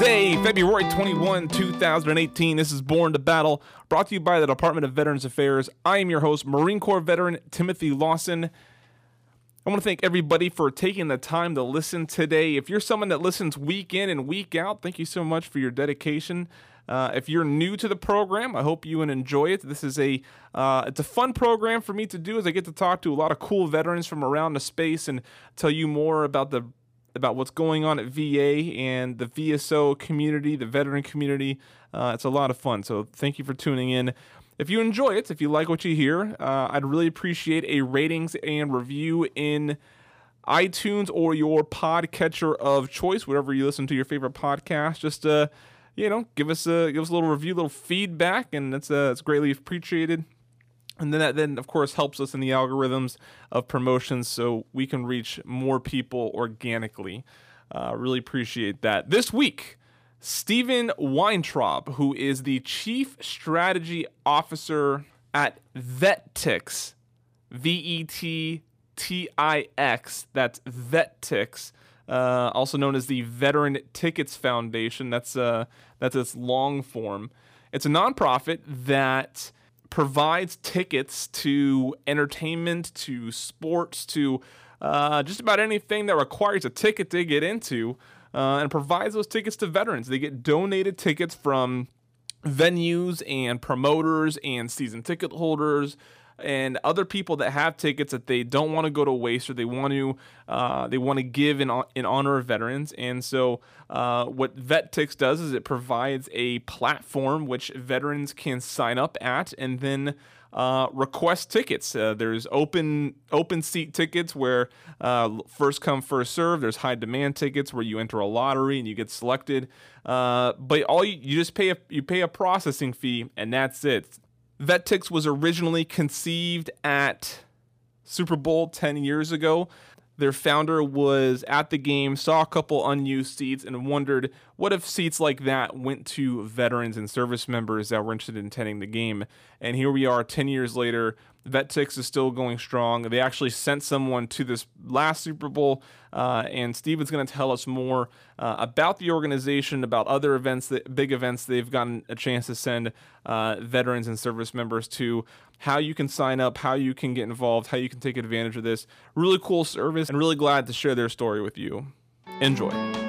Thursday, February 21, 2018. This is Born the Battle, brought to you by the Department of Veterans Affairs. I am your host, Marine Corps veteran Timothy Lawson. I want to thank everybody for taking the time to listen today. If you're someone that listens week in and week out, thank you so much for your dedication. Uh, if you're new to the program, I hope you enjoy it. This is a uh, it's a fun program for me to do as I get to talk to a lot of cool veterans from around the space and tell you more about the about what's going on at VA and the VSO community, the veteran community. Uh, it's a lot of fun. So thank you for tuning in. If you enjoy it, if you like what you hear, uh, I'd really appreciate a ratings and review in iTunes or your podcatcher of choice, wherever you listen to your favorite podcast. Just uh, you know, give us a give us a little review, a little feedback, and it's uh, it's greatly appreciated. And then that then of course helps us in the algorithms of promotions, so we can reach more people organically. Uh, really appreciate that. This week, Stephen Weintraub, who is the Chief Strategy Officer at VetTix, V E T T I X. That's VetTix uh, also known as the Veteran Tickets Foundation. That's uh, that's its long form. It's a nonprofit that provides tickets to entertainment, to sports, to uh, just about anything that requires a ticket to get into, uh, and provides those tickets to veterans. They get donated tickets from venues and promoters and season ticket holders and other people that have tickets that they don't want to go to waste or they want to uh, they want to give in, in honor of veterans. And so uh, what VetTix does is it provides a platform which veterans can sign up at and then uh, request tickets. Uh, there's open open seat tickets where uh, first come first serve. There's high demand tickets where you enter a lottery and you get selected. Uh, but all you, you just pay a you pay a processing fee and that's it. VetTix was originally conceived at Super Bowl 10 years ago. Their founder was at the game, saw a couple unused seats, and wondered what if seats like that went to veterans and service members that were interested in attending the game. And here we are 10 years later, VetTix is still going strong. They actually sent someone to this last Super Bowl, uh, and Steve is going to tell us more uh, about the organization, about other events, that, big events they've gotten a chance to send uh, veterans and service members to, how you can sign up, how you can get involved, how you can take advantage of this. Really cool service, and really glad to share their story with you. Enjoy.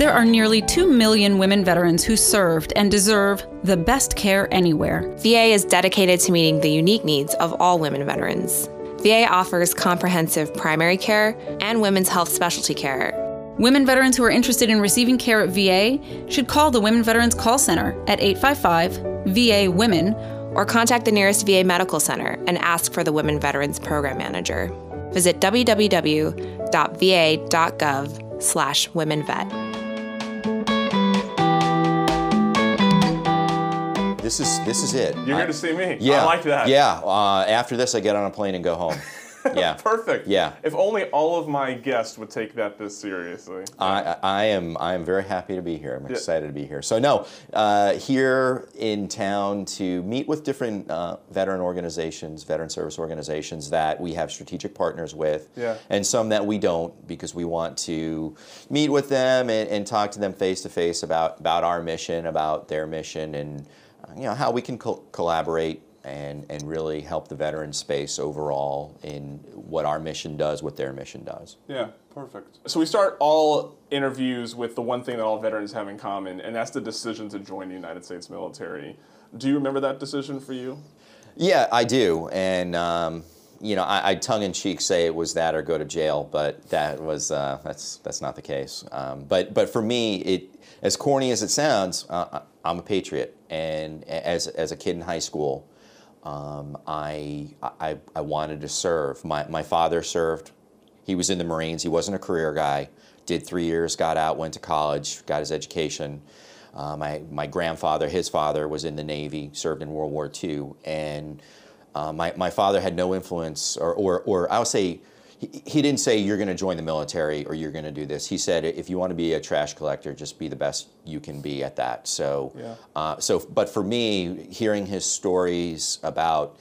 There are nearly 2 million women veterans who served and deserve the best care anywhere. VA is dedicated to meeting the unique needs of all women veterans. VA offers comprehensive primary care and women's health specialty care. Women veterans who are interested in receiving care at VA should call the Women Veterans Call Center at 855 VA Women or contact the nearest VA Medical Center and ask for the Women Veterans Program Manager. Visit www.va.gov/womenvet. This is this is it. You're here to see me. Yeah, I like that. Yeah. Uh, after this, I get on a plane and go home. Yeah. Perfect. Yeah. If only all of my guests would take that this seriously. I, I am I am very happy to be here. I'm excited to be here. So no, uh, here in town to meet with different uh, veteran organizations, veteran service organizations that we have strategic partners with, Yeah. and some that we don't because we want to meet with them and, and talk to them face to face about about our mission, about their mission, and you know how we can col- collaborate and, and really help the veteran space overall in what our mission does, what their mission does. Yeah, perfect. So we start all interviews with the one thing that all veterans have in common, and that's the decision to join the United States military. Do you remember that decision for you? Yeah, I do, and um, you know, I, I tongue in cheek say it was that or go to jail, but that was uh, that's that's not the case. Um, but but for me, it as corny as it sounds, uh, I'm a patriot, and as as a kid in high school, um, I, I I wanted to serve. My my father served. He was in the Marines. He wasn't a career guy. Did three years, got out, went to college, got his education. Uh, my my grandfather, his father, was in the Navy, served in World War II, and uh, my my father had no influence, or or, or I would say. He, he didn't say you're going to join the military or you're going to do this. He said if you want to be a trash collector, just be the best you can be at that. So, Yeah. uh, so but for me, hearing his stories about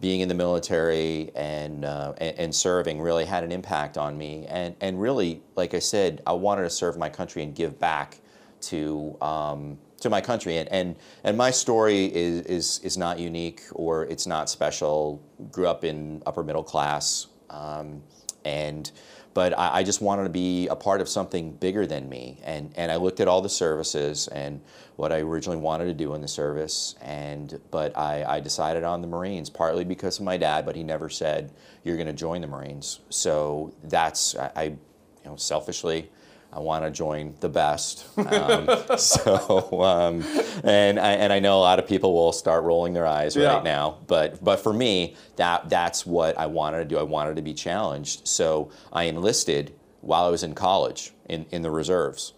being in the military and, uh, and, and serving really had an impact on me. And, and really, like I said, I wanted to serve my country and give back to um, to my country. And, and, and my story is, is, is not unique or it's not special. Grew up in upper middle class. Um, and but I, I, just wanted to be a part of something bigger than me. And, and I looked at all the services and what I originally wanted to do in the service. And but I, I decided on the Marines, partly because of my dad, but he never said you're going to join the Marines. So that's I, I you know selfishly I want to join the best. Um, so, um, and I, and I know a lot of people will start rolling their eyes yeah. right now, but but for me, that that's what I wanted to do. I wanted to be challenged. So I enlisted while I was in college in, in the reserves,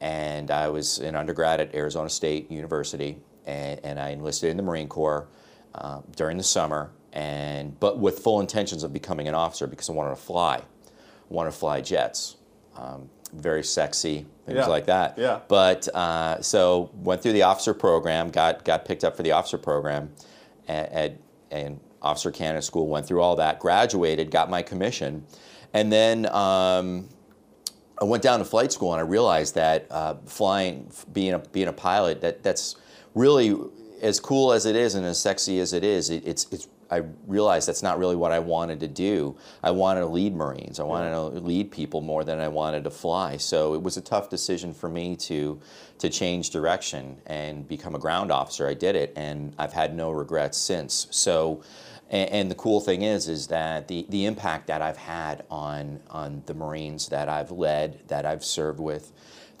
and I was an undergrad at Arizona State University, and, and I enlisted in the Marine Corps uh, during the summer, and but with full intentions of becoming an officer because I wanted to fly, I wanted to fly jets. Um, very sexy, things yeah. like that. Yeah. But uh, so went through the officer program, got got picked up for the officer program at, at and officer candidate school, went through all that, graduated, got my commission, and then um, I went down to flight school and I realized that uh, flying, being a being a pilot, that that's really as cool as it is and as sexy as it is, it, it's it's I realized that's not really what I wanted to do. I wanted to lead Marines. I wanted to lead people more than I wanted to fly. So it was a tough decision for me to to change direction and become a ground officer. I did it, and I've had no regrets since. So. And, and the cool thing is, is that the, the impact that I've had on on the Marines that I've led, that I've served with,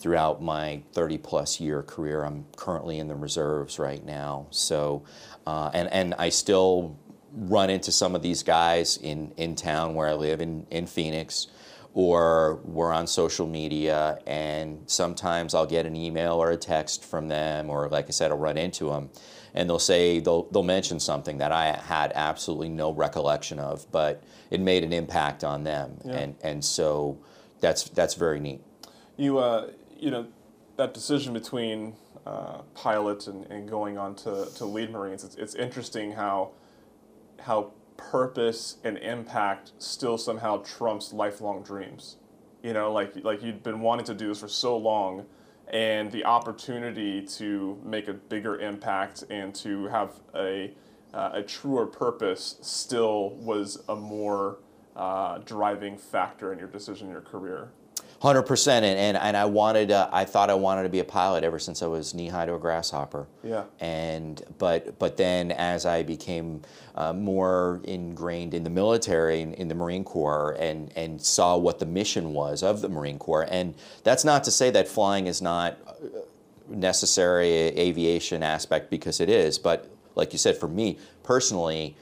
throughout my 30 plus year career. I'm currently in the reserves right now. So, uh, and, and I still run into some of these guys in, in town where I live in, in Phoenix, or we're on social media, and sometimes I'll get an email or a text from them, or like I said, I'll run into them, and they'll say, they'll, they'll mention something that I had absolutely no recollection of, but it made an impact on them. Yeah. And, and so that's, that's very neat. You, uh, you know, that decision between uh, pilot and, and going on to, to lead Marines, it's, it's interesting how how purpose and impact still somehow trumps lifelong dreams. You know, like like you'd been wanting to do this for so long, and the opportunity to make a bigger impact and to have a uh, a truer purpose still was a more uh, driving factor in your decision in your career. Hundred percent, and, and I wanted, uh, I thought I wanted to be a pilot ever since I was knee high to a grasshopper. Yeah. And but but then as I became uh, more ingrained in the military, in, in, the Marine Corps, and and saw what the mission was of the Marine Corps, and that's not to say that flying is not uh, necessary aviation aspect because it is, but like you said, for me personally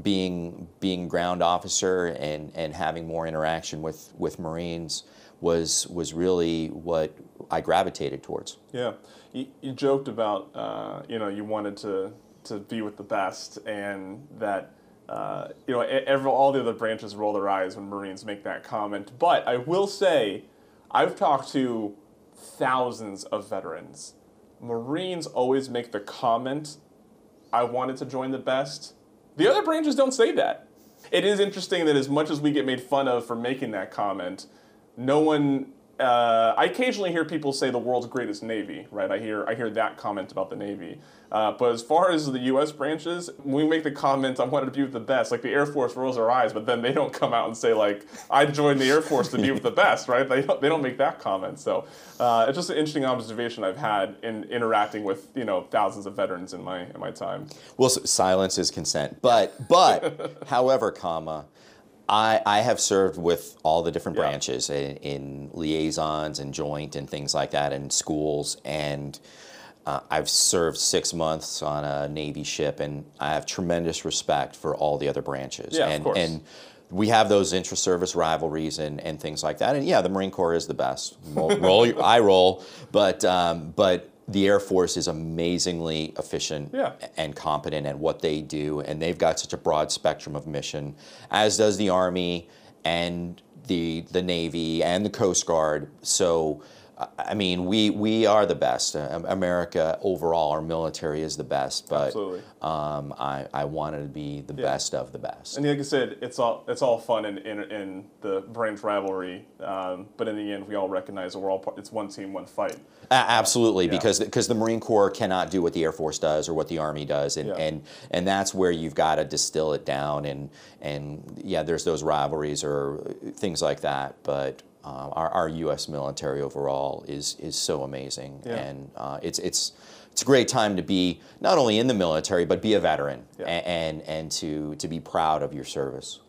being being ground officer and, and having more interaction with, with Marines was was really what I gravitated towards. Yeah, you, you joked about uh, you know you wanted to to be with the best, and that uh, you know every, all the other branches roll their eyes when Marines make that comment. But I will say, I've talked to thousands of veterans. Marines always make the comment, "I wanted to join the best." The other branches don't say that. It is interesting that as much as we get made fun of for making that comment, no one uh, I occasionally hear people say the world's greatest navy, right? I hear I hear that comment about the navy. Uh, but as far as the U.S. branches, we make the comment, "I wanted to be with the best." Like the Air Force rolls their eyes, but then they don't come out and say like, "I joined the Air Force to be with the best," right? They don't, they don't make that comment. So uh, it's just an interesting observation I've had in interacting with you know thousands of veterans in my in my time. Well, silence is consent, but but however, comma I, I have served with all the different yeah. branches in, in, liaisons and joint and things like that in schools. And uh, I've served six months on a Navy ship, and I have tremendous respect for all the other branches. Yeah, and, of course. and we have those intra-service rivalries and, and things like that. And yeah, the Marine Corps is the best. Roll, roll I roll, but um, but the Air Force is amazingly efficient yeah. and competent at what they do, and they've got such a broad spectrum of mission, as does the Army and the the Navy and the Coast Guard. So I- mean, we we are the best. America overall, our military is the best, but Absolutely. um, I I wanted to be the best of the best. And like I said, it's all it's all fun in, in, in the branch rivalry, um, but in the end, we all recognize that we're all part, it's one team, one fight. Absolutely, Yeah. because because the Marine Corps cannot do what the Air Force does or what the Army does, and Yeah. and, and that's where you've got to distill it down. And and yeah, there's those rivalries or things like that, but. Uh, our, our U.S. military overall is is so amazing, Yeah. and uh, it's it's it's a great time to be not only in the military but be a veteran Yeah. and and to to be proud of your service.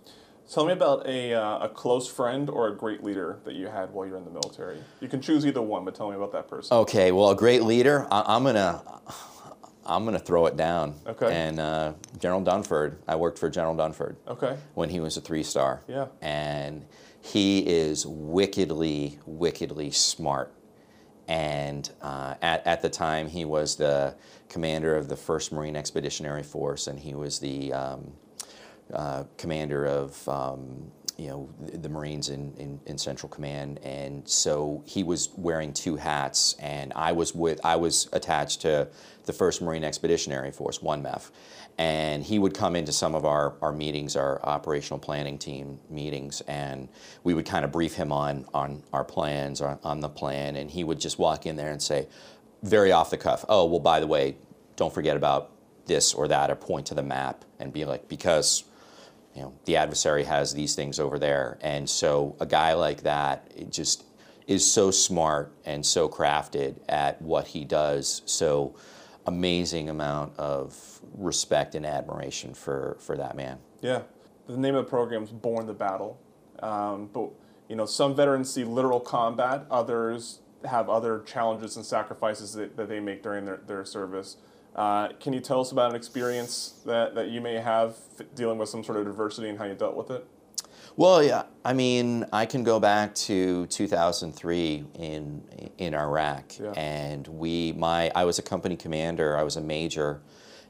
Tell me about a, uh, a close friend or a great leader that you had while you're in the military. You can choose either one, but tell me about that person. Okay, well, a great leader. I, I'm gonna, I'm gonna throw it down. Okay. And uh, General Dunford. I worked for General Dunford Okay. when he was a three star. Yeah. And he is wickedly, wickedly smart. And uh, at, at the time, he was the commander of the 1st Marine Expeditionary Force, and he was the um, uh, commander of um, you know the, Marines in, in, in Central Command, and so he was wearing two hats, and I was with I was attached to the First Marine Expeditionary Force, one MEF, and he would come into some of our, our meetings, our operational planning team meetings, and we would kind of brief him on on our plans, on, on the plan, and he would just walk in there and say, very off the cuff, oh well, by the way, don't forget about this or that, or point to the map, and be like, because you know, the adversary has these things over there. And so a guy like that just is so smart and so crafted at what he does. So amazing amount of respect and admiration for, for that man. Yeah. The name of the program is Born the Battle. Um, but, you know, some veterans see literal combat, others have other challenges and sacrifices that, that they make during their, their service. Uh, can you tell us about an experience that, that you may have dealing with some sort of diversity and how you dealt with it? Well, yeah, I mean, I can go back to 2003 in in Iraq, Yeah. and we, my, I was a company commander, I was a major,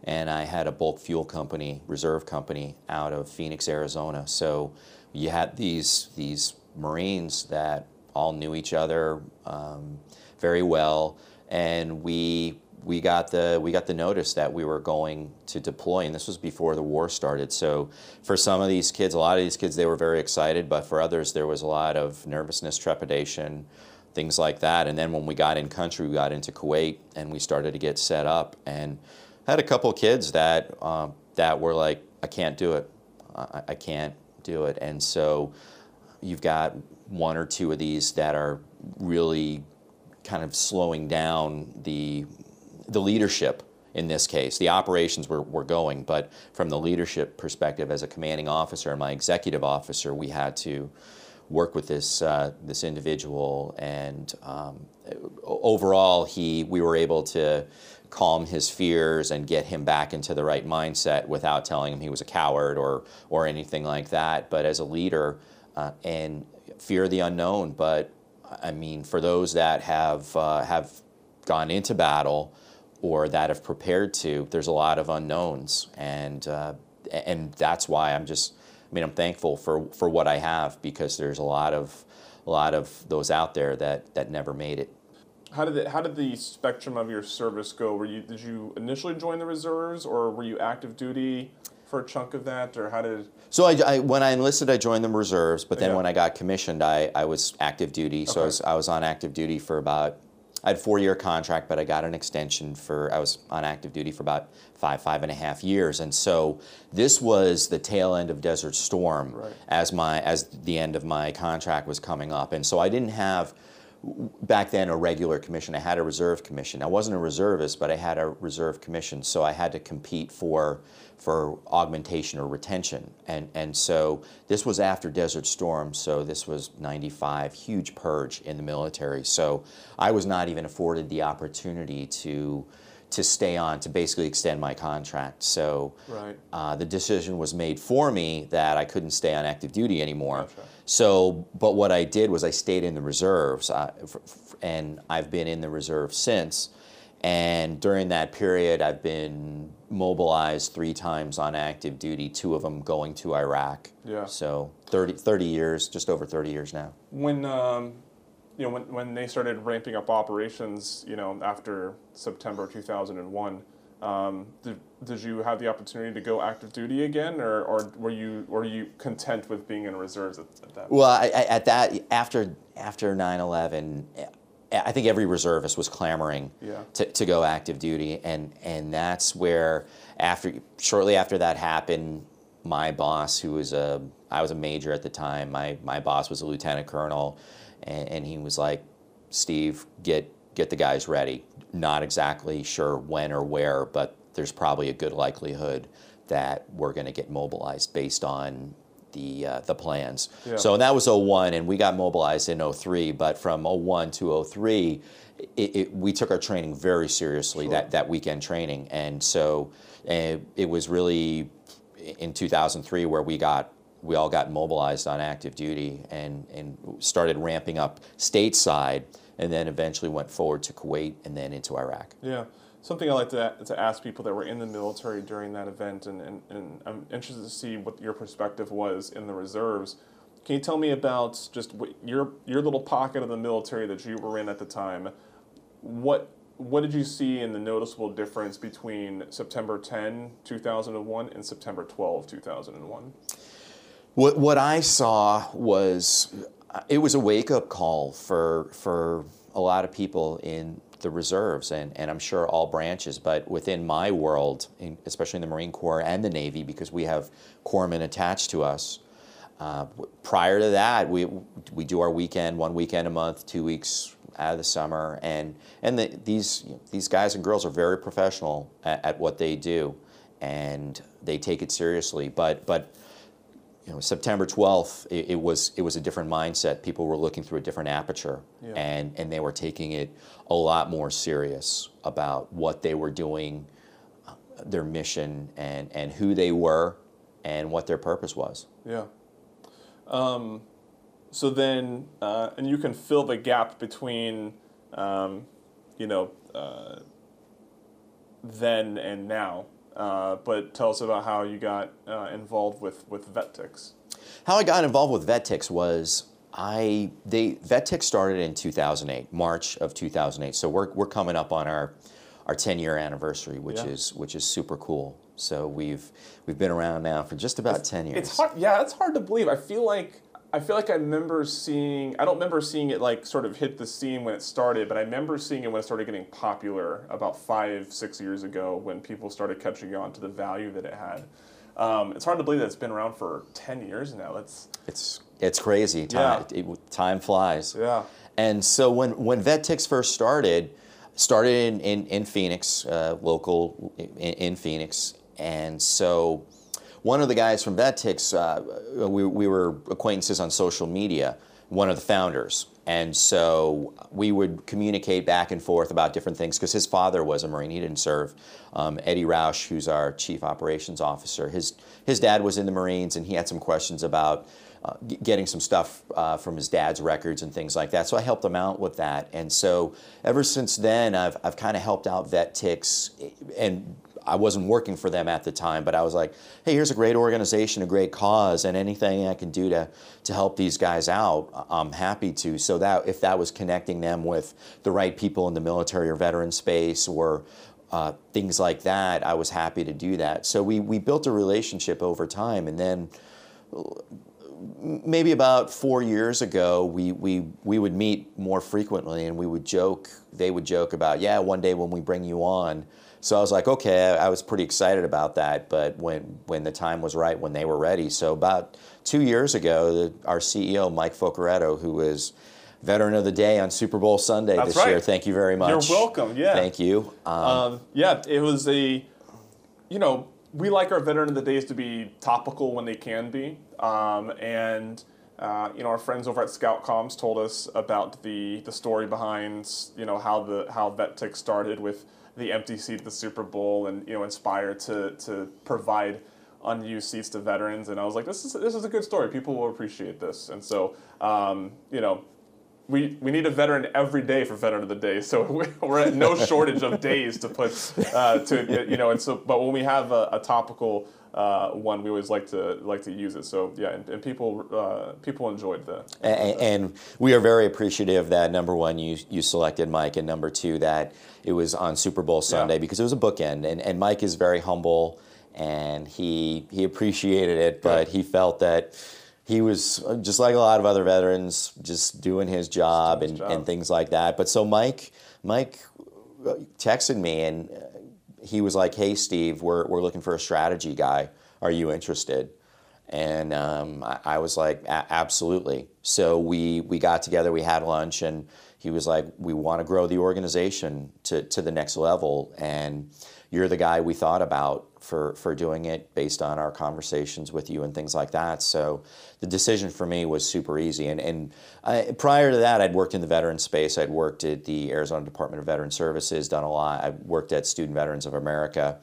and I had a bulk fuel company, reserve company, out of Phoenix, Arizona. So you had these these Marines that all knew each other um, very well, and we we got the we got the notice that we were going to deploy, and this was before the war started. So for some of these kids, a lot of these kids, they were very excited, but for others, there was a lot of nervousness, trepidation, things like that. And then when we got in country, we got into Kuwait, and we started to get set up, and had a couple kids that um, that were like, I can't do it, I, I can't do it, and so you've got one or two of these that are really kind of slowing down the the leadership in this case. The operations were, were going, but from the leadership perspective, as a commanding officer and my executive officer, we had to work with this uh, this individual, and um, overall, he we were able to calm his fears and get him back into the right mindset without telling him he was a coward or or anything like that. But as a leader, uh, and fear the unknown. But I mean, for those that have uh, have gone into battle or that have prepared to, there's a lot of unknowns, and uh, and that's why I'm just. I mean, I'm thankful for for what I have because there's a lot of a lot of those out there that that never made it. How did it, how did the spectrum of your service go? Were you did you initially join the reserves, or were you active duty for a chunk of that, or how did? So I, I, when I enlisted, I joined the reserves, but then Yeah. when I got commissioned, I, I was active duty. So I was, I was on active duty for about, I had a four year contract, but I got an extension for, I was on active duty for about five, five and a half years. And so this was the tail end of Desert Storm Right. as my, as the end of my contract was coming up. And so I didn't have, back then a regular commission. I had a reserve commission. I wasn't a reservist, but I had a reserve commission, so I had to compete for for augmentation or retention. And and so this was after Desert Storm, so this was 95, huge purge in the military. So I was not even afforded the opportunity to to stay on to basically extend my contract. So Right. uh, the decision was made for me that I couldn't stay on active duty anymore. Gotcha. So, but what I did was I stayed in the reserves, uh, f- f- and I've been in the reserve since. And during that period, I've been mobilized three times on active duty, two of them going to Iraq. Yeah. So 30, 30 years, just over 30 years now. When um, you know, when, when they started ramping up operations, you know, after September 2001, um, did, did you have the opportunity to go active duty again, or, or were you were you content with being in reserves at, at that? Well, I, I, at that after after 9/11, I think every reservist was clamoring Yeah. to, to go active duty, and and that's where after shortly after that happened, my boss, who was a I was a major at the time, my my boss was a lieutenant colonel, and, and he was like, Steve, get get the guys ready. Not exactly sure when or where, but there's probably a good likelihood that we're going to get mobilized based on the uh, the plans. Yeah. So that was 01, and we got mobilized in 03. But from 01 to 03, it, it, we took our training very seriously. That that weekend training, and so uh, it was really in 2003 where we got we all got mobilized on active duty and and started ramping up stateside, and then eventually went forward to Kuwait and then into Iraq. Yeah. Something I like to, to ask people that were in the military during that event, and, and, and I'm interested to see what your perspective was in the reserves. Can you tell me about just your your little pocket of the military that you were in at the time? What what did you see in the noticeable difference between September 10, 2001 and September 12, 2001? What what I saw was it was a wake up call for for a lot of people in the reserves and, and I'm sure all branches, but within my world, in, especially in the Marine Corps and the Navy, because we have corpsmen attached to us. Uh, prior to that, we we do our weekend, one weekend a month, two weeks out of the summer, and and the, these these guys and girls are very professional at, at what they do, and they take it seriously. But but you know, September 12th, it, it was it was a different mindset. People were looking through a different aperture, Yeah. and and they were taking it a lot more serious about what they were doing, uh, their mission, and and who they were, and what their purpose was. Yeah. Um, so then, uh, and you can fill the gap between, um, you know, uh, then and now. Uh, but tell us about how you got uh, involved with with VetTix. How I got involved with VetTix was I they VetTix started in 2008, March of 2008. So we're we're coming up on our our 10 year anniversary, which Yeah. is which is super cool. So we've we've been around now for just about 10 years. It's hard. Yeah, it's hard to believe. I feel like I feel like I remember seeing. I don't remember seeing it like sort of hit the scene when it started, but I remember seeing it when it started getting popular about five, six years ago when people started catching on to the value that it had. Um, it's hard to believe that it's been around for ten years now. That's It's it's crazy. Time it- time flies. yeah. And so when when VetTix first started, started in in, in Phoenix, uh, local in, in Phoenix, and so one of the guys from VetTix, uh, we we were acquaintances on social media. One of the founders. And so we would communicate back and forth about different things because his father was a Marine. He didn't serve. Um, Eddie Roush, who's our chief operations officer, his, his dad was in the Marines and he had some questions about uh, getting some stuff uh, from his dad's records and things like that. So I helped him out with that. And so ever since then, I've, I've kind of helped out Vet Tix. And I wasn't working for them at the time, but I was like, hey, here's a great organization, a great cause, and anything I can do to, to help these guys out, I'm happy to. So that if that was connecting them with the right people in the military or veteran space or uh, things like that, I was happy to do that. So we, we built a relationship over time, and then maybe about four years ago, we, we, we would meet more frequently and we would joke, they would joke about, yeah, one day when we bring you on. So I was like, okay, I was pretty excited about that. But when, when the time was right, when they were ready. So about two years ago, the, our CEO, Mike Focareto, who was Veteran of the Day on Super Bowl Sunday That's this year, thank you very much. You're welcome, yeah. Thank you. Um, Um, yeah, it was a, you know, we like our veteran of the days to be topical when they can be, um, and uh, you know, our friends over at Scout Comms told us about the the story behind, you know, how the how VetTix started with the empty seat at the Super Bowl, and you know, inspired to to provide unused seats to veterans, and I was like, this is this is a good story. People will appreciate this, and so um, you know, we, we need a veteran every day for veteran of the day. So we're at no shortage of days to put uh, to you know. And so, but when we have a, a topical uh, one, we always like to like to use it. So yeah, and, and people uh, people enjoyed the. And, and, we are very appreciative that number one, you you selected Mike, and number two, that it was on Super Bowl Sunday yeah. because it was a bookend, and, and Mike is very humble, and he he appreciated it, but he felt that he was just like a lot of other veterans, just doing his job, his and, job. and things like that. But so Mike Mike texted me and he was like, "Hey, Steve, we're we're looking for a strategy guy. Are you interested?" And um, I, I, was like, "Absolutely." So we we got together, we had lunch, and he was like, "We want to grow the organization to to the next level, and you're the guy we thought about for, for doing it based on our conversations with you and things like that. So the decision for me was super easy. And, and I, prior to that, I'd worked in the veteran space. I'd worked at the Arizona Department of Veteran Services, done a lot. I worked at Student Veterans of America.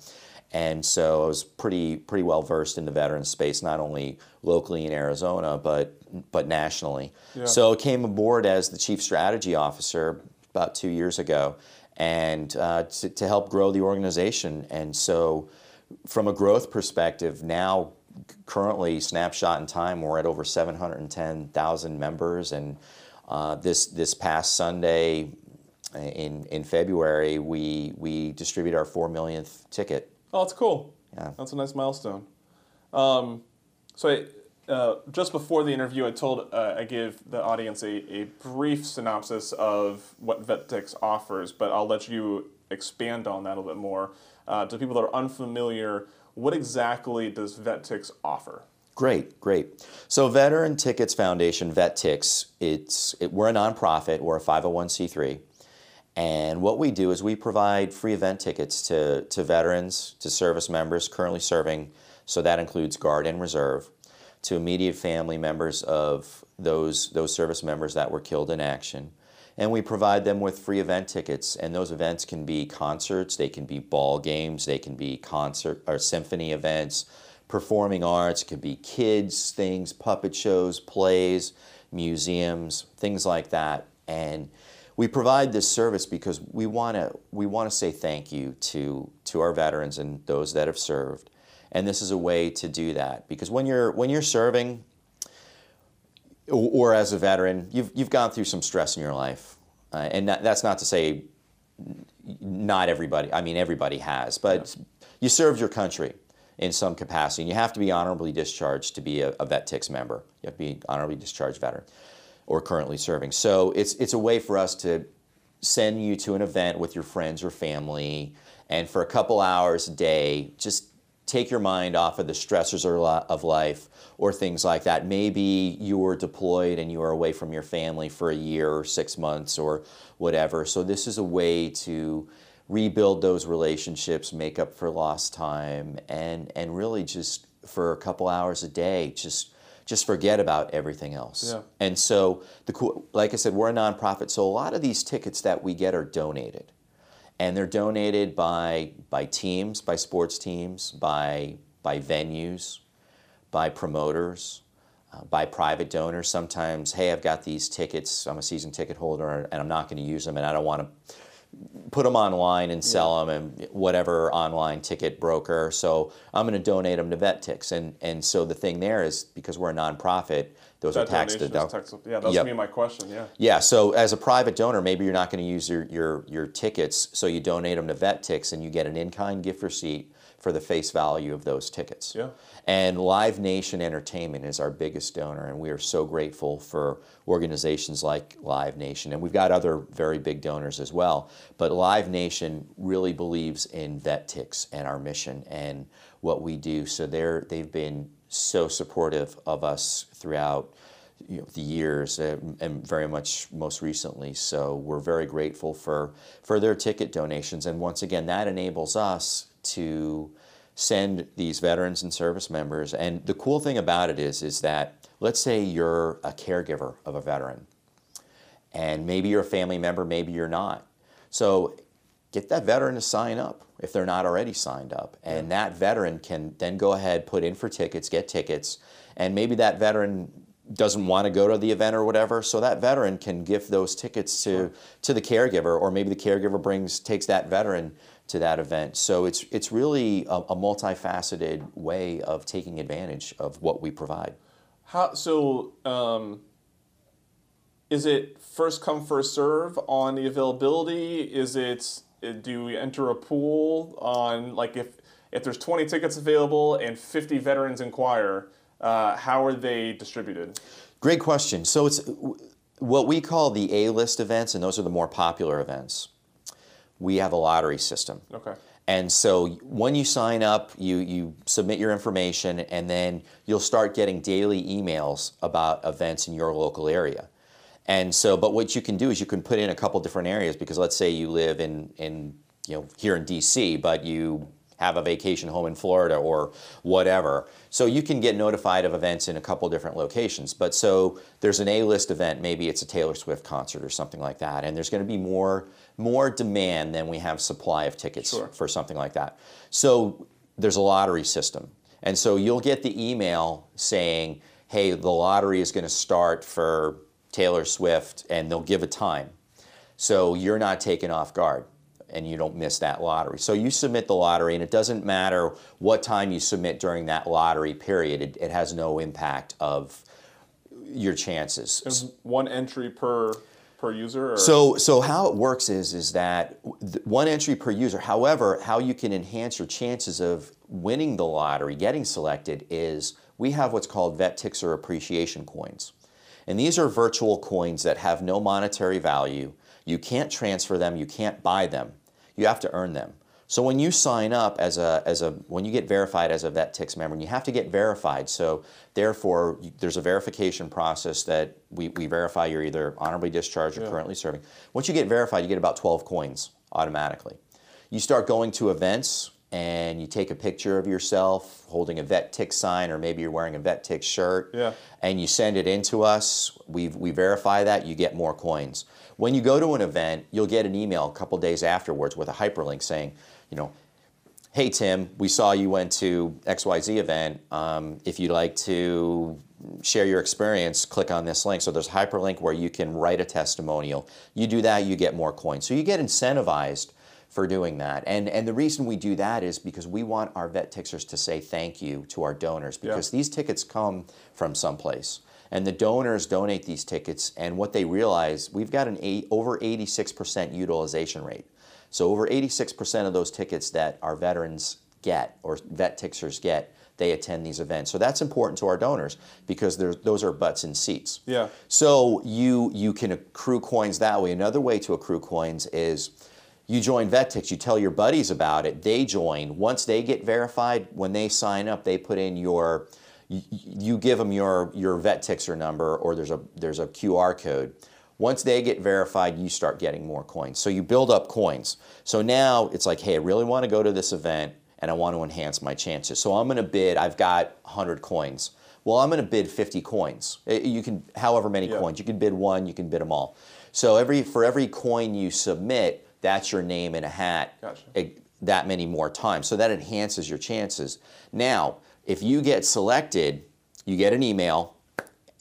And so I was pretty pretty well versed in the veteran space, not only locally in Arizona, but but nationally. Yeah. So I came aboard as the chief strategy officer about two years ago, and uh, to, to help grow the organization. And so from a growth perspective, now currently snapshot in time, we're at over 710,000 members, and uh, this this past Sunday in in February, we we distribute our four millionth ticket. Oh, that's cool. Yeah, that's a nice milestone. Um, so. I, uh, just before the interview, I told uh, I gave the audience a, a brief synopsis of what VetTix offers, but I'll let you expand on that a little bit more uh, to people that are unfamiliar, what exactly does VetTix offer? Great, great. So Veteran Tickets Foundation, VetTix, it's it, we're a nonprofit, we're a 501c3, and what we do is we provide free event tickets to, to veterans, to service members currently serving, so that includes Guard and Reserve, to immediate family members of those, those service members that were killed in action, and we provide them with free event tickets. And those events can be concerts they can be ball games they can be concert or symphony events performing arts it can be kids things puppet shows plays museums things like that. And we provide this service because we want to we want to say thank you to to our veterans and those that have served. And this is a way to do that because when you're when you're serving or, as a veteran, you've, you've gone through some stress in your life. Uh, and that, that's not to say not everybody, I mean, everybody has, but yeah. you served your country in some capacity. And you have to be honorably discharged to be a, a VetTix member. You have to be honorably discharged veteran or currently serving. So it's, it's a way for us to send you to an event with your friends or family and for a couple hours a day, just take your mind off of the stressors of life or things like that. Maybe you were deployed and you were away from your family for a year or six months or whatever. So this is a way to rebuild those relationships, make up for lost time, and and really just for a couple hours a day, just just forget about everything else. Yeah. And so the like I said, we're a nonprofit, so a lot of these tickets that we get are donated and they're donated by by teams, by sports teams, by by venues, by promoters, uh, by private donors. Sometimes, hey, I've got these tickets. I'm a season ticket holder, and I'm not going to use them, and I don't want to put them online and sell them and whatever online ticket broker. So I'm going to donate them to VetTix. And and so the thing there is because we're a nonprofit, those that are tax deductible. Yeah, that's yep. me my question. Yeah. Yeah. So as a private donor, maybe you're not going to use your, your your tickets, so you donate them to VetTix, and you get an in-kind gift receipt for the face value of those tickets. Yeah. And Live Nation Entertainment is our biggest donor, and we are so grateful for organizations like Live Nation. And we've got other very big donors as well. But Live Nation really believes in VetTix and our mission and what we do. So they're, they've been so supportive of us throughout you know, the years uh, and very much most recently. So we're very grateful for, for their ticket donations. And once again, that enables us to send these veterans and service members. And the cool thing about it is, is that let's say you're a caregiver of a veteran, and maybe you're a family member, maybe you're not. So get that veteran to sign up if they're not already signed up. And that veteran can then go ahead, put in for tickets, get tickets, and maybe that veteran doesn't want to go to the event or whatever. So that veteran can give those tickets to to the caregiver, or maybe the caregiver brings takes that veteran to that event. So it's it's really a, a multifaceted way of taking advantage of what we provide. How so? Um, is it first come first serve on the availability? Is it do we enter a pool on like if if there's 20 tickets available and 50 veterans inquire, uh, how are they distributed? Great question. So it's what we call the A list events, and those are the more popular events. We have a lottery system. Okay. And so when you sign up, you, you submit your information, and then you'll start getting daily emails about events in your local area. And so, but what you can do is you can put in a couple different areas because let's say you live in, in you know, here in DC, but you have a vacation home in Florida or whatever. So you can get notified of events in a couple different locations. But so there's an A-list event, maybe it's a Taylor Swift concert or something like that, and there's going to be more more demand than we have supply of tickets Sure. for something like that. So there's a lottery system. And so you'll get the email saying, "Hey, the lottery is going to start for Taylor Swift," and they'll give a time. So you're not taken off guard and you don't miss that lottery. So you submit the lottery, and it doesn't matter what time you submit during that lottery period, it, it has no impact of your chances. Is one entry per per user? Or? So, so how it works is is that th- one entry per user. However, how you can enhance your chances of winning the lottery, getting selected, is we have what's called Vet Tixer Appreciation Coins, and these are virtual coins that have no monetary value. You can't transfer them. You can't buy them. You have to earn them. So when you sign up as a, as a when you get verified as a VetTix member, and you have to get verified. So therefore, you- there's a verification process that we, we verify you're either honorably discharged or Yeah. currently serving. Once you get verified, you get about 12 coins automatically. You start going to events and you take a picture of yourself holding a vet tick sign, or maybe you're wearing a vet tick shirt, Yeah. and you send it in to us. We we verify that you get more coins. When you go to an event, you'll get an email a couple days afterwards with a hyperlink saying, you know, hey Tim, we saw you went to XYZ event. Um, if you'd like to share your experience, click on this link. So there's a hyperlink where you can write a testimonial. You do that, you get more coins. So you get incentivized for doing that. And and the reason we do that is because we want our vet tixers to say thank you to our donors because these tickets come from someplace. And the donors donate these tickets, and what they realize, we've got an eight, over 86% utilization rate. So over 86% of those tickets that our veterans get or vet tixers get, they attend these events. So that's important to our donors because those are butts in seats. Yeah. So you you can accrue coins that way. Another way to accrue coins is you join VetTix, you tell your buddies about it, they join. Once they get verified, when they sign up, they put in your you, give them your your VetTixer number or there's a there's a QR code. Once they get verified, you start getting more coins. So you build up coins. So now it's like, hey, I really want to go to this event and I want to enhance my chances. So I'm going to bid, I've got 100 coins. Well, I'm going to bid 50 coins. Eh, You can, however many Yeah. coins. You can bid one, you can bid them all. So every for every coin you submit, that's your name in a hat. Gotcha. That many more times. So that enhances your chances. Now, if you get selected, you get an email.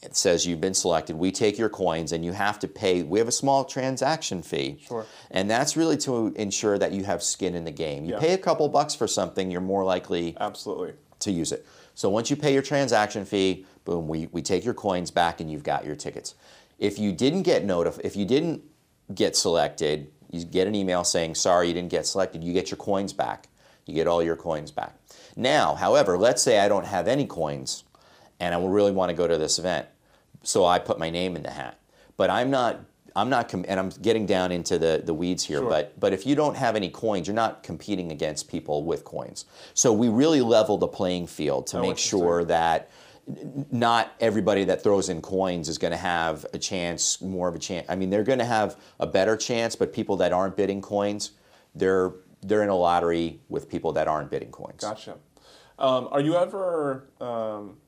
It says you've been selected. We take your coins and you have to pay. We have a small transaction fee. Sure. And that's really to ensure that you have skin in the game. You Yeah. pay a couple bucks for something, you're more likely Absolutely. to use it. So once you pay your transaction fee, boom, we, we take your coins back and you've got your tickets. If you didn't get notified, if you didn't get selected, you get an email saying, sorry, you didn't get selected, you get your coins back. You get all your coins back. Now, however, let's say I don't have any coins and I really want to go to this event. So I put my name in the hat. But I'm not I'm not com- and I'm getting down into the, the weeds here, Sure. but but if you don't have any coins, you're not competing against people with coins. So we really level the playing field to make sure that not everybody that throws in coins is going to have a chance, more of a chance. I mean, they're going to have a better chance, but people that aren't bidding coins, they're they're in a lottery with people that aren't bidding coins. Gotcha. Um, are you ever? Um,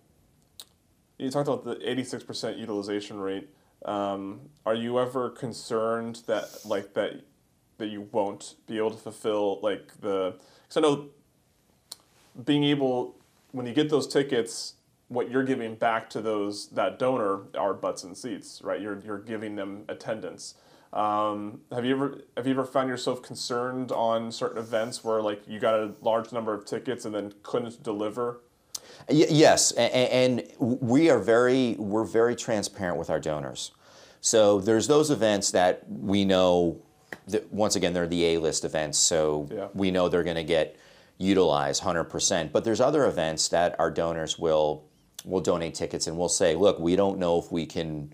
you talked about the eighty-six percent utilization rate. Um, are you ever concerned that like that that you won't be able to fulfill like the? Because I know being able when you get those tickets, what you're giving back to those that donor are butts and seats, right? You're you're giving them attendance. Um, have you ever have you ever found yourself concerned on certain events where like you got a large number of tickets and then couldn't deliver? Y- yes, and, and we are very we're very transparent with our donors. So there's those events that we know that once again they're the A-list events, so Yeah. we know they're going to get utilized 100%. But there's other events that our donors will will donate tickets and we'll say, look, we don't know if we can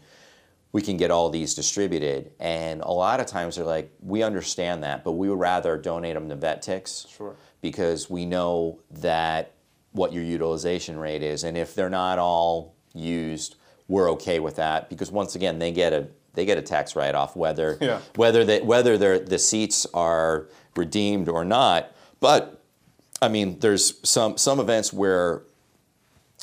we can get all these distributed. And a lot of times they're like, we understand that, but we would rather donate them to VetTix Sure. because we know that what your utilization rate is, and if they're not all used, we're okay with that because once again they get a they get a tax write off whether Yeah. whether they, whether the seats are redeemed or not. But I mean, there's some some events where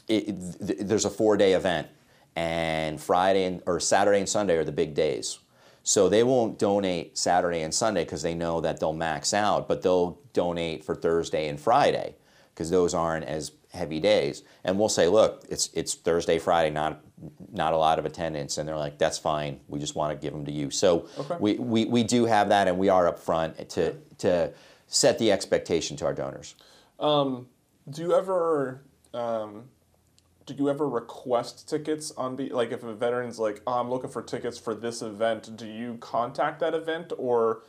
it, th- there's a four day event, and Friday and, or Saturday and Sunday are the big days. So they won't donate Saturday and Sunday because they know that they'll max out, but they'll donate for Thursday and Friday because those aren't as heavy days. And we'll say, look, it's it's Thursday, Friday, not not a lot of attendance, and they're like, that's fine. We just want to give them to you. So Okay. we, we, we do have that, and we are upfront to to set the expectation to our donors. Um, do you ever um, do you ever request tickets on be like if a veteran's like oh, I'm looking for tickets for this event? Do you contact that event or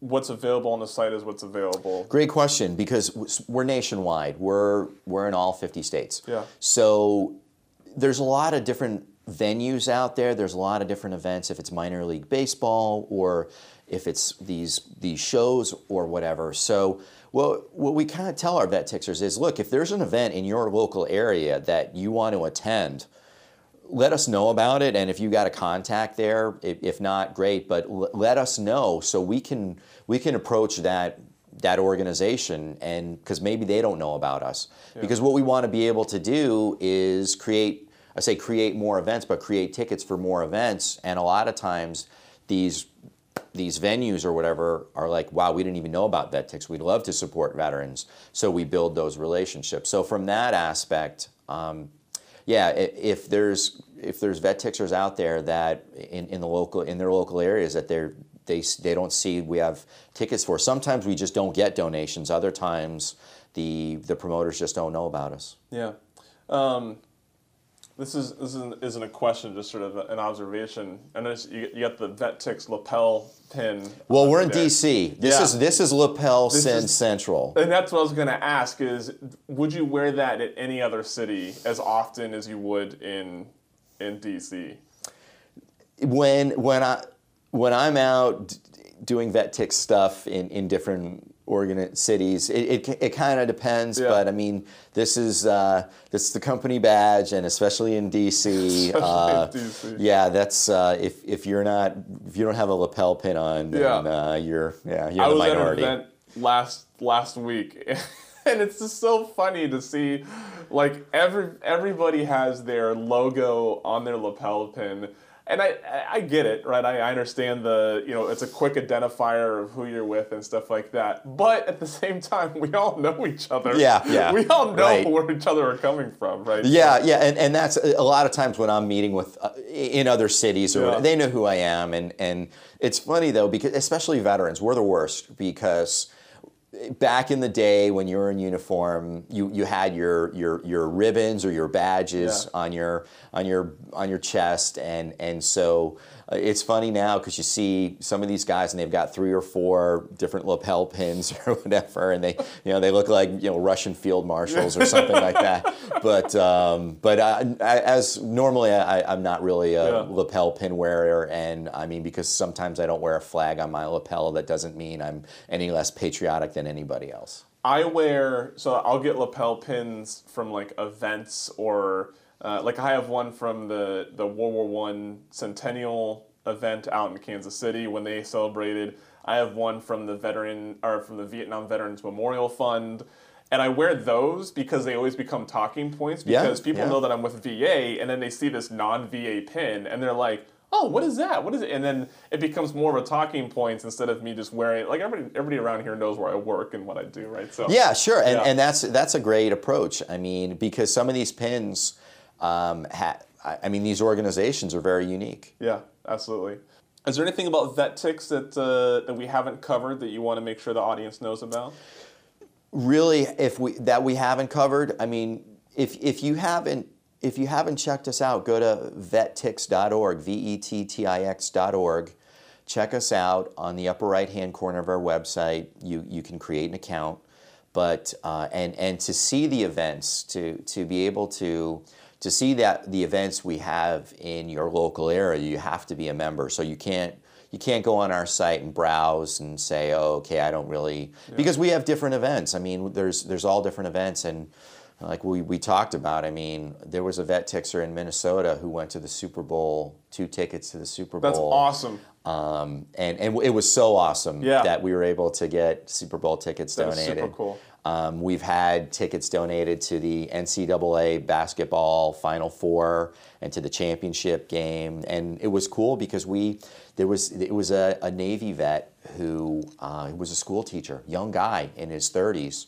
what's available on the site is what's available? Great question because we're nationwide. We're we're in all 50 states. Yeah. So there's a lot of different venues out there. There's a lot of different events if it's minor league baseball or if it's these these shows or whatever. So well, what we kind of tell our VetTixers is, look, if there's an event in your local area that you want to attend, let us know about it and if you got a contact there if, not great but l- let us know so we can we can approach that that organization and because maybe they don't know about us because what we want to be able to do is create i say create more events but create tickets for more events and a lot of times these these venues or whatever are like, wow, we didn't even know about VetTix. We'd love to support veterans. So we build those relationships. So from that aspect, um, yeah, if there's if there's VetTixers out there that in, in the local in their local areas that they're they they don't see we have tickets for. Sometimes we just don't get donations. Other times the the promoters just don't know about us. Yeah. Um, this is this isn't, isn't a question, just sort of an observation. And you, you got the VetTix lapel pin. Well, we're in. DC. This Yeah. is this is lapel This Sin is- Central. And that's what I was going to ask: is would you wear that at any other city as often as you would in in DC? when when I when I'm out d- doing vet tick stuff in, in different organ cities, it, it, it kind of depends. Yeah. But I mean, this is uh, this is the company badge, and especially in DC. uh, DC. Yeah, that's uh, if if you're not if you don't have a lapel pin on, then Yeah. uh, you're yeah you're I the was minority. at an event last last week, and it's just so funny to see, like every everybody has their logo on their lapel pin, and I I- get it, right? I, I understand the you know it's a quick identifier of who you're with and stuff like that, but at the same time, we all know each other. Yeah, yeah, We all know right. where each other are coming from, right? Yeah, yeah, and, and that's a lot of times when I'm meeting with uh, in other cities, or Yeah. they know who I am, and and it's funny though because especially veterans, we're the worst because back in the day when you were in uniform, you, you had your, your your ribbons or your badges Yeah. on your on your on your chest, and and so it's funny now because you see some of these guys and they've got three or four different lapel pins or whatever, and they you know they look like you know Russian field marshals or something like that. But um, but uh, I, as normally I, I'm not really a Yeah. lapel pin wearer, and I mean because sometimes I don't wear a flag on my lapel, that doesn't mean I'm any less patriotic than anybody else. I wear so I'll get lapel pins from like events or uh, like I have one from the the World War One centennial event out in Kansas City when they celebrated. I have one from the veteran or from the Vietnam Veterans Memorial Fund. And I wear those because they always become talking points Yeah, because people yeah. know that I'm with VA and then they see this non-VA pin and they're like, "Oh, what is that? What is it?" And then it becomes more of a talking point instead of me just wearing like everybody everybody around here knows where I work and what I do, right? So Yeah, sure, and, Yeah. and that's that's a great approach. I mean, because some of these pins, um, ha- I I mean, these organizations are very unique. Yeah, absolutely. Is there anything about VetTix that uh, that we haven't covered that you want to make sure the audience knows about? really if we that we haven't covered i mean if if you haven't if you haven't checked us out go to vettix.org v-e-t-t-i-x.org check us out on the upper right hand corner of our website you you can create an account but uh, and and to see the events to to be able to to see that the events we have in your local area you have to be a member so you can't you can't go on our site and browse and say, oh, okay, I don't really, because we have different events. I mean, there's there's all different events, and like we, we talked about, I mean, there was a VetTixer in Minnesota who went to the Super Bowl, two tickets to the Super Bowl. That's awesome. Um, and, and it was so awesome Yeah. that we were able to get Super Bowl tickets That donated. super cool. Um, we've had tickets donated to the NCAA basketball Final Four and to the championship game, and it was cool because we there was it was a, a Navy vet who uh, was a school teacher, young guy in his 30s,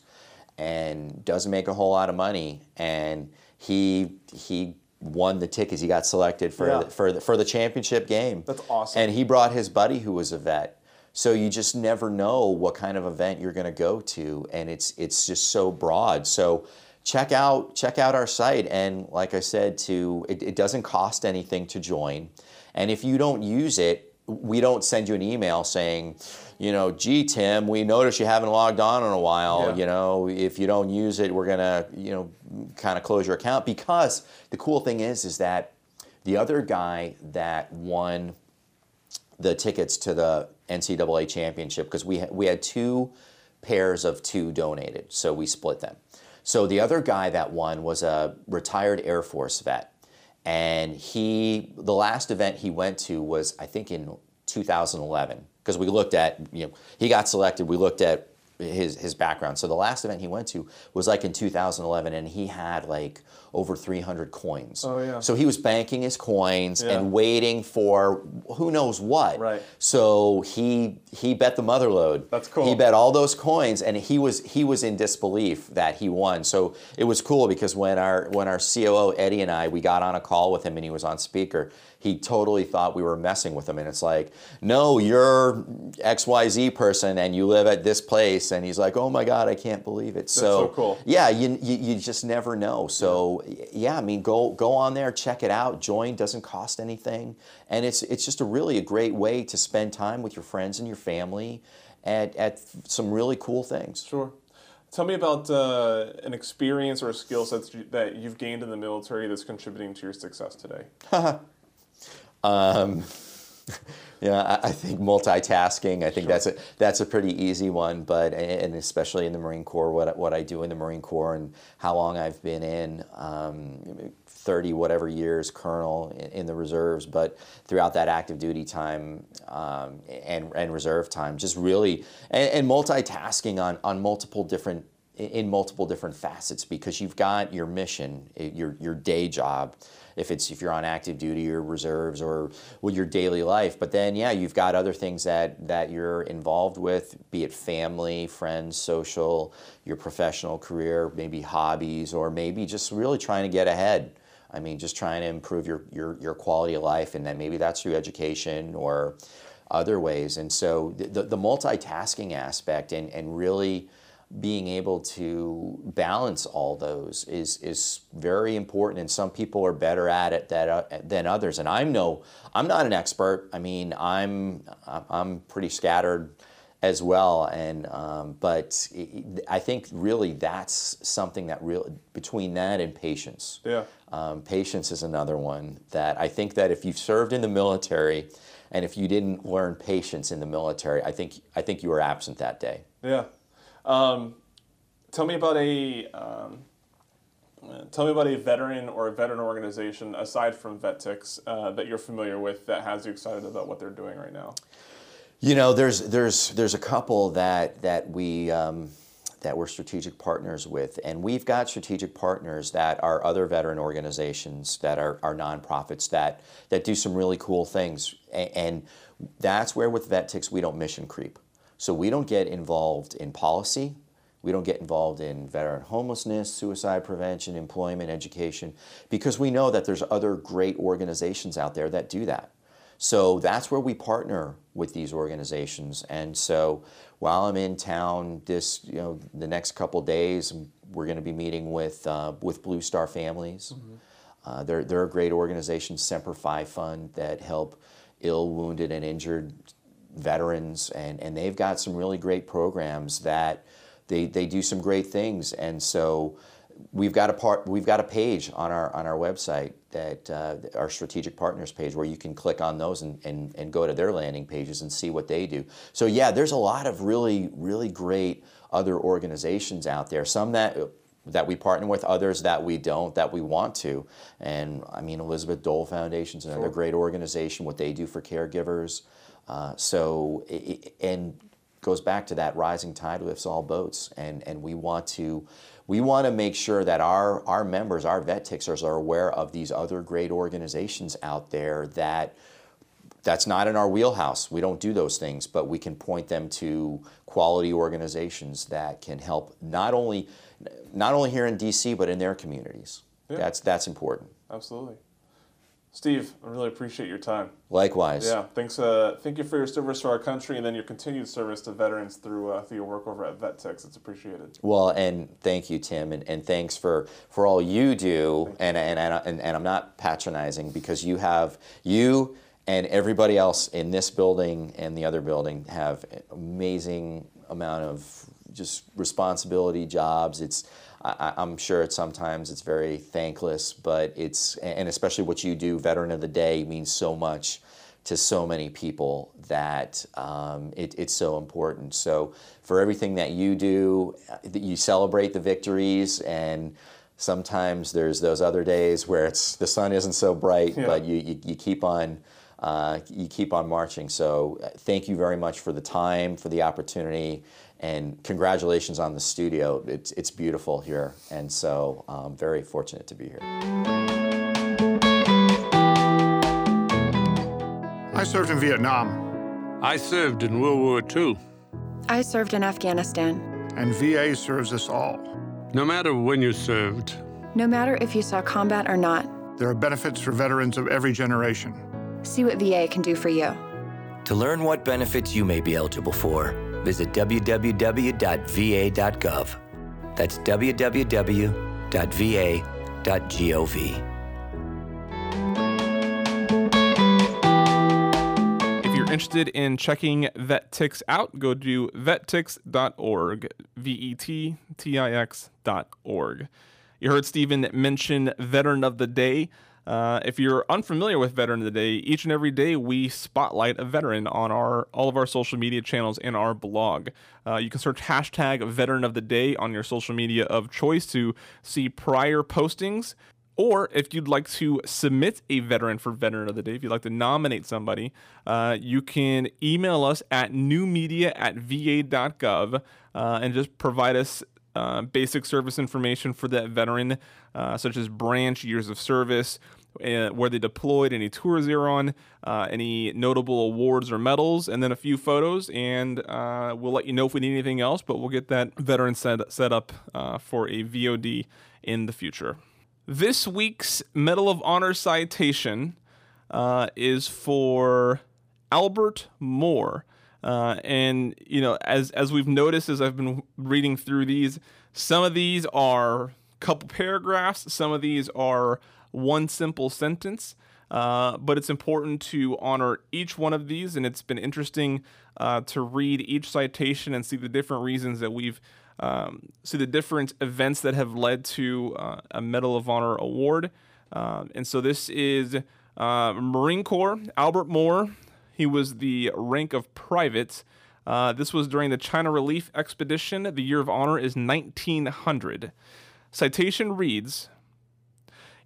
and doesn't make a whole lot of money, and he he won the tickets. He got selected for Yeah. the, for the, for the championship game. That's awesome. And he brought his buddy who was a vet. So you just never know what kind of event you're going to go to, and it's it's just so broad. So check out check out our site, and like I said, to it, it doesn't cost anything to join, and if you don't use it, we don't send you an email saying, you know, gee Tim, we noticed you haven't logged on in a while. Yeah. You know, if you don't use it, we're gonna you know kind of close your account because the cool thing is is that the other guy that won the tickets to the NCAA championship because we ha- we had two pairs of two donated, so we split them. So the other guy that won was a retired Air Force vet, and he the last event he went to was I think in 2011 because we looked at you know he got selected. We looked at his his background. So the last event he went to was like in 2011, and he had like over 300 coins. Oh, yeah. So he was banking his coins Yeah. and waiting for who knows what. Right. So he he bet the mother lode. That's cool. He bet all those coins, and he was he was in disbelief that he won. So it was cool because when our when our COO Eddie and I we got on a call with him and he was on speaker, he totally thought we were messing with him, and it's like, no, you're X Y Z person, and you live at this place, and he's like, oh my God, I can't believe it. so cool. Yeah, you, you, you just never know. So yeah, I mean, go go on there, check it out. Join doesn't cost anything, and it's it's just a really a great way to spend time with your friends and your family, at at some really cool things. Sure. Tell me about uh, an experience or a skill set that you've gained in the military that's contributing to your success today. Yeah, I, I think multitasking. I think that's a that's a pretty easy one, but and especially in the Marine Corps, what what I do in the Marine Corps and how long I've been in. Um, 30 whatever years colonel in, in the reserves but throughout that active duty time um, and, and reserve time just really and, and multitasking on, on multiple different in multiple different facets because you've got your mission eh, your, your day job if it's if you're on active duty or reserves or with your daily life. But then yeah you've got other things that that you're involved with be it family friends social your professional career maybe hobbies or maybe just really trying to get ahead. I mean just trying to improve your your, your quality of life and then maybe that's through education or other ways. And so the, the multitasking aspect and, and really being able to balance all those is is very important and some people are better at it that, uh, than others and I'm no I'm not an expert I mean I'm I'm pretty scattered as well and um, but I think really that's something that really between that and patience Yeah. um, patience is another one that I think that if you've served in the military and if you didn't learn patience in the military I think I think you were absent that day Yeah. Um, tell me about a um, tell me about a veteran or a veteran organization aside from VetTix uh, that you're familiar with that has you excited about what they're doing right now. You know, there's there's there's a couple that that we um, that we're strategic partners with, and we've got strategic partners that are other veteran organizations that are, are nonprofits that that do some really cool things, and, and that's where with VetTix we don't mission creep, so we don't get involved in policy. We don't get involved in veteran homelessness, suicide prevention, employment, education, because we know that there's other great organizations out there that do that. So that's where we partner with these organizations. And so while I'm in town this, you know, the next couple days, we're going to be meeting with uh, with Blue Star Families. Mm-hmm. Uh, they're, they're a great organization, Semper Fi Fund, that help ill, wounded, and injured veterans, and, and they've got some really great programs that they, they do some great things. And so we've got a part we've got a page on our on our website that uh, our strategic partners page where you can click on those and, and, and go to their landing pages and see what they do so yeah there's a lot of really really great other organizations out there some that that we partner with others that we don't that we want to and i mean elizabeth dole foundation is another sure. great organization what they do for caregivers uh, so it, and goes back to that rising tide lifts all boats and and we want to we want to make sure that our our members our VetTixers are aware of these other great organizations out there that that's not in our wheelhouse. We don't do those things but we can point them to quality organizations that can help not only not only here in DC but in their communities. Yeah. that's that's important. Absolutely Steve, I really appreciate your time. Likewise. Yeah, thanks. Uh, thank you for your service to our country and then your continued service to veterans through uh, through your work over at VetTix. It's appreciated. Well, and thank you, Tim, and, and thanks for, for all you do. And, and, and, and I'm not patronizing because you have you and everybody else in this building and the other building have amazing amount of just responsibility jobs. It's I, am sure it's sometimes it's very thankless, but it's and especially what you do, Veteran of the Day, means so much to so many people that um, it, it's so important. So for everything that you do, you celebrate the victories and sometimes there's those other days where it's the sun isn't so bright, yeah. but you, you, you, keep on uh, you keep on marching. So uh, thank you very much for the time, for the opportunity, and congratulations on the studio. It's, it's beautiful here, and so I'm um, very fortunate to be here. I served in Vietnam. I served in World War II. I served in Afghanistan. And VA serves us all. No matter when you served. No matter if you saw combat or not. There are benefits for veterans of every generation. See what VA can do for you. To learn what benefits you may be eligible for, visit www.va.gov. That's www.va.gov. If you're interested in checking VetTix out, go to vettix.org, V E T T I X.org. You heard Stephen mention Veteran of the Day. Uh, if you're unfamiliar with Veteran of the Day, each and every day we spotlight a veteran on our all of our social media channels and our blog. Uh, you can search hashtag Veteran of the Day on your social media of choice to see prior postings. Or if you'd like to submit a veteran for Veteran of the Day, if you'd like to nominate somebody, uh, you can email us at newmedia at va.gov uh, and just provide us uh, basic service information for that veteran, uh, such as branch, years of service, uh, where they deployed, any tours they're on, uh, any notable awards or medals, and then a few photos. And uh, we'll let you know if we need anything else, but we'll get that veteran set, set up for a VOD in the future. This week's Medal of Honor citation is for Albert Moore. Uh, and you know, as as we've noticed as I've been reading through these, some of these are a couple paragraphs, some of these are one simple sentence. Uh, but it's important to honor each one of these, and it's been interesting uh, to read each citation and see the different reasons that we've um, see the different events that have led to uh, a Medal of Honor award. Um, and so this is uh, Marine Corps Albert Moore he was the rank of private. Uh, this was during the China Relief Expedition. The year of honor is 1900. Citation reads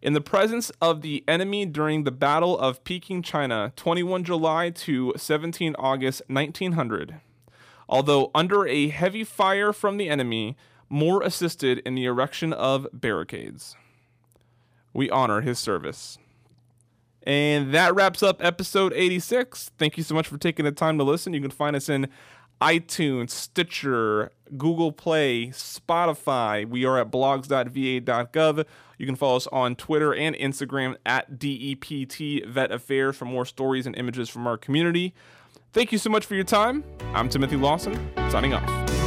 In the presence of the enemy during the Battle of Peking, China, 21 July to 17 August 1900, although under a heavy fire from the enemy, Moore assisted in the erection of barricades. We honor his service. And that wraps up episode 86. Thank you so much for taking the time to listen. You can find us in iTunes, Stitcher, Google Play, Spotify. We are at blogs.va.gov. You can follow us on Twitter and Instagram at DEPT Vet Affairs for more stories and images from our community. Thank you so much for your time. I'm Timothy Lawson, signing off.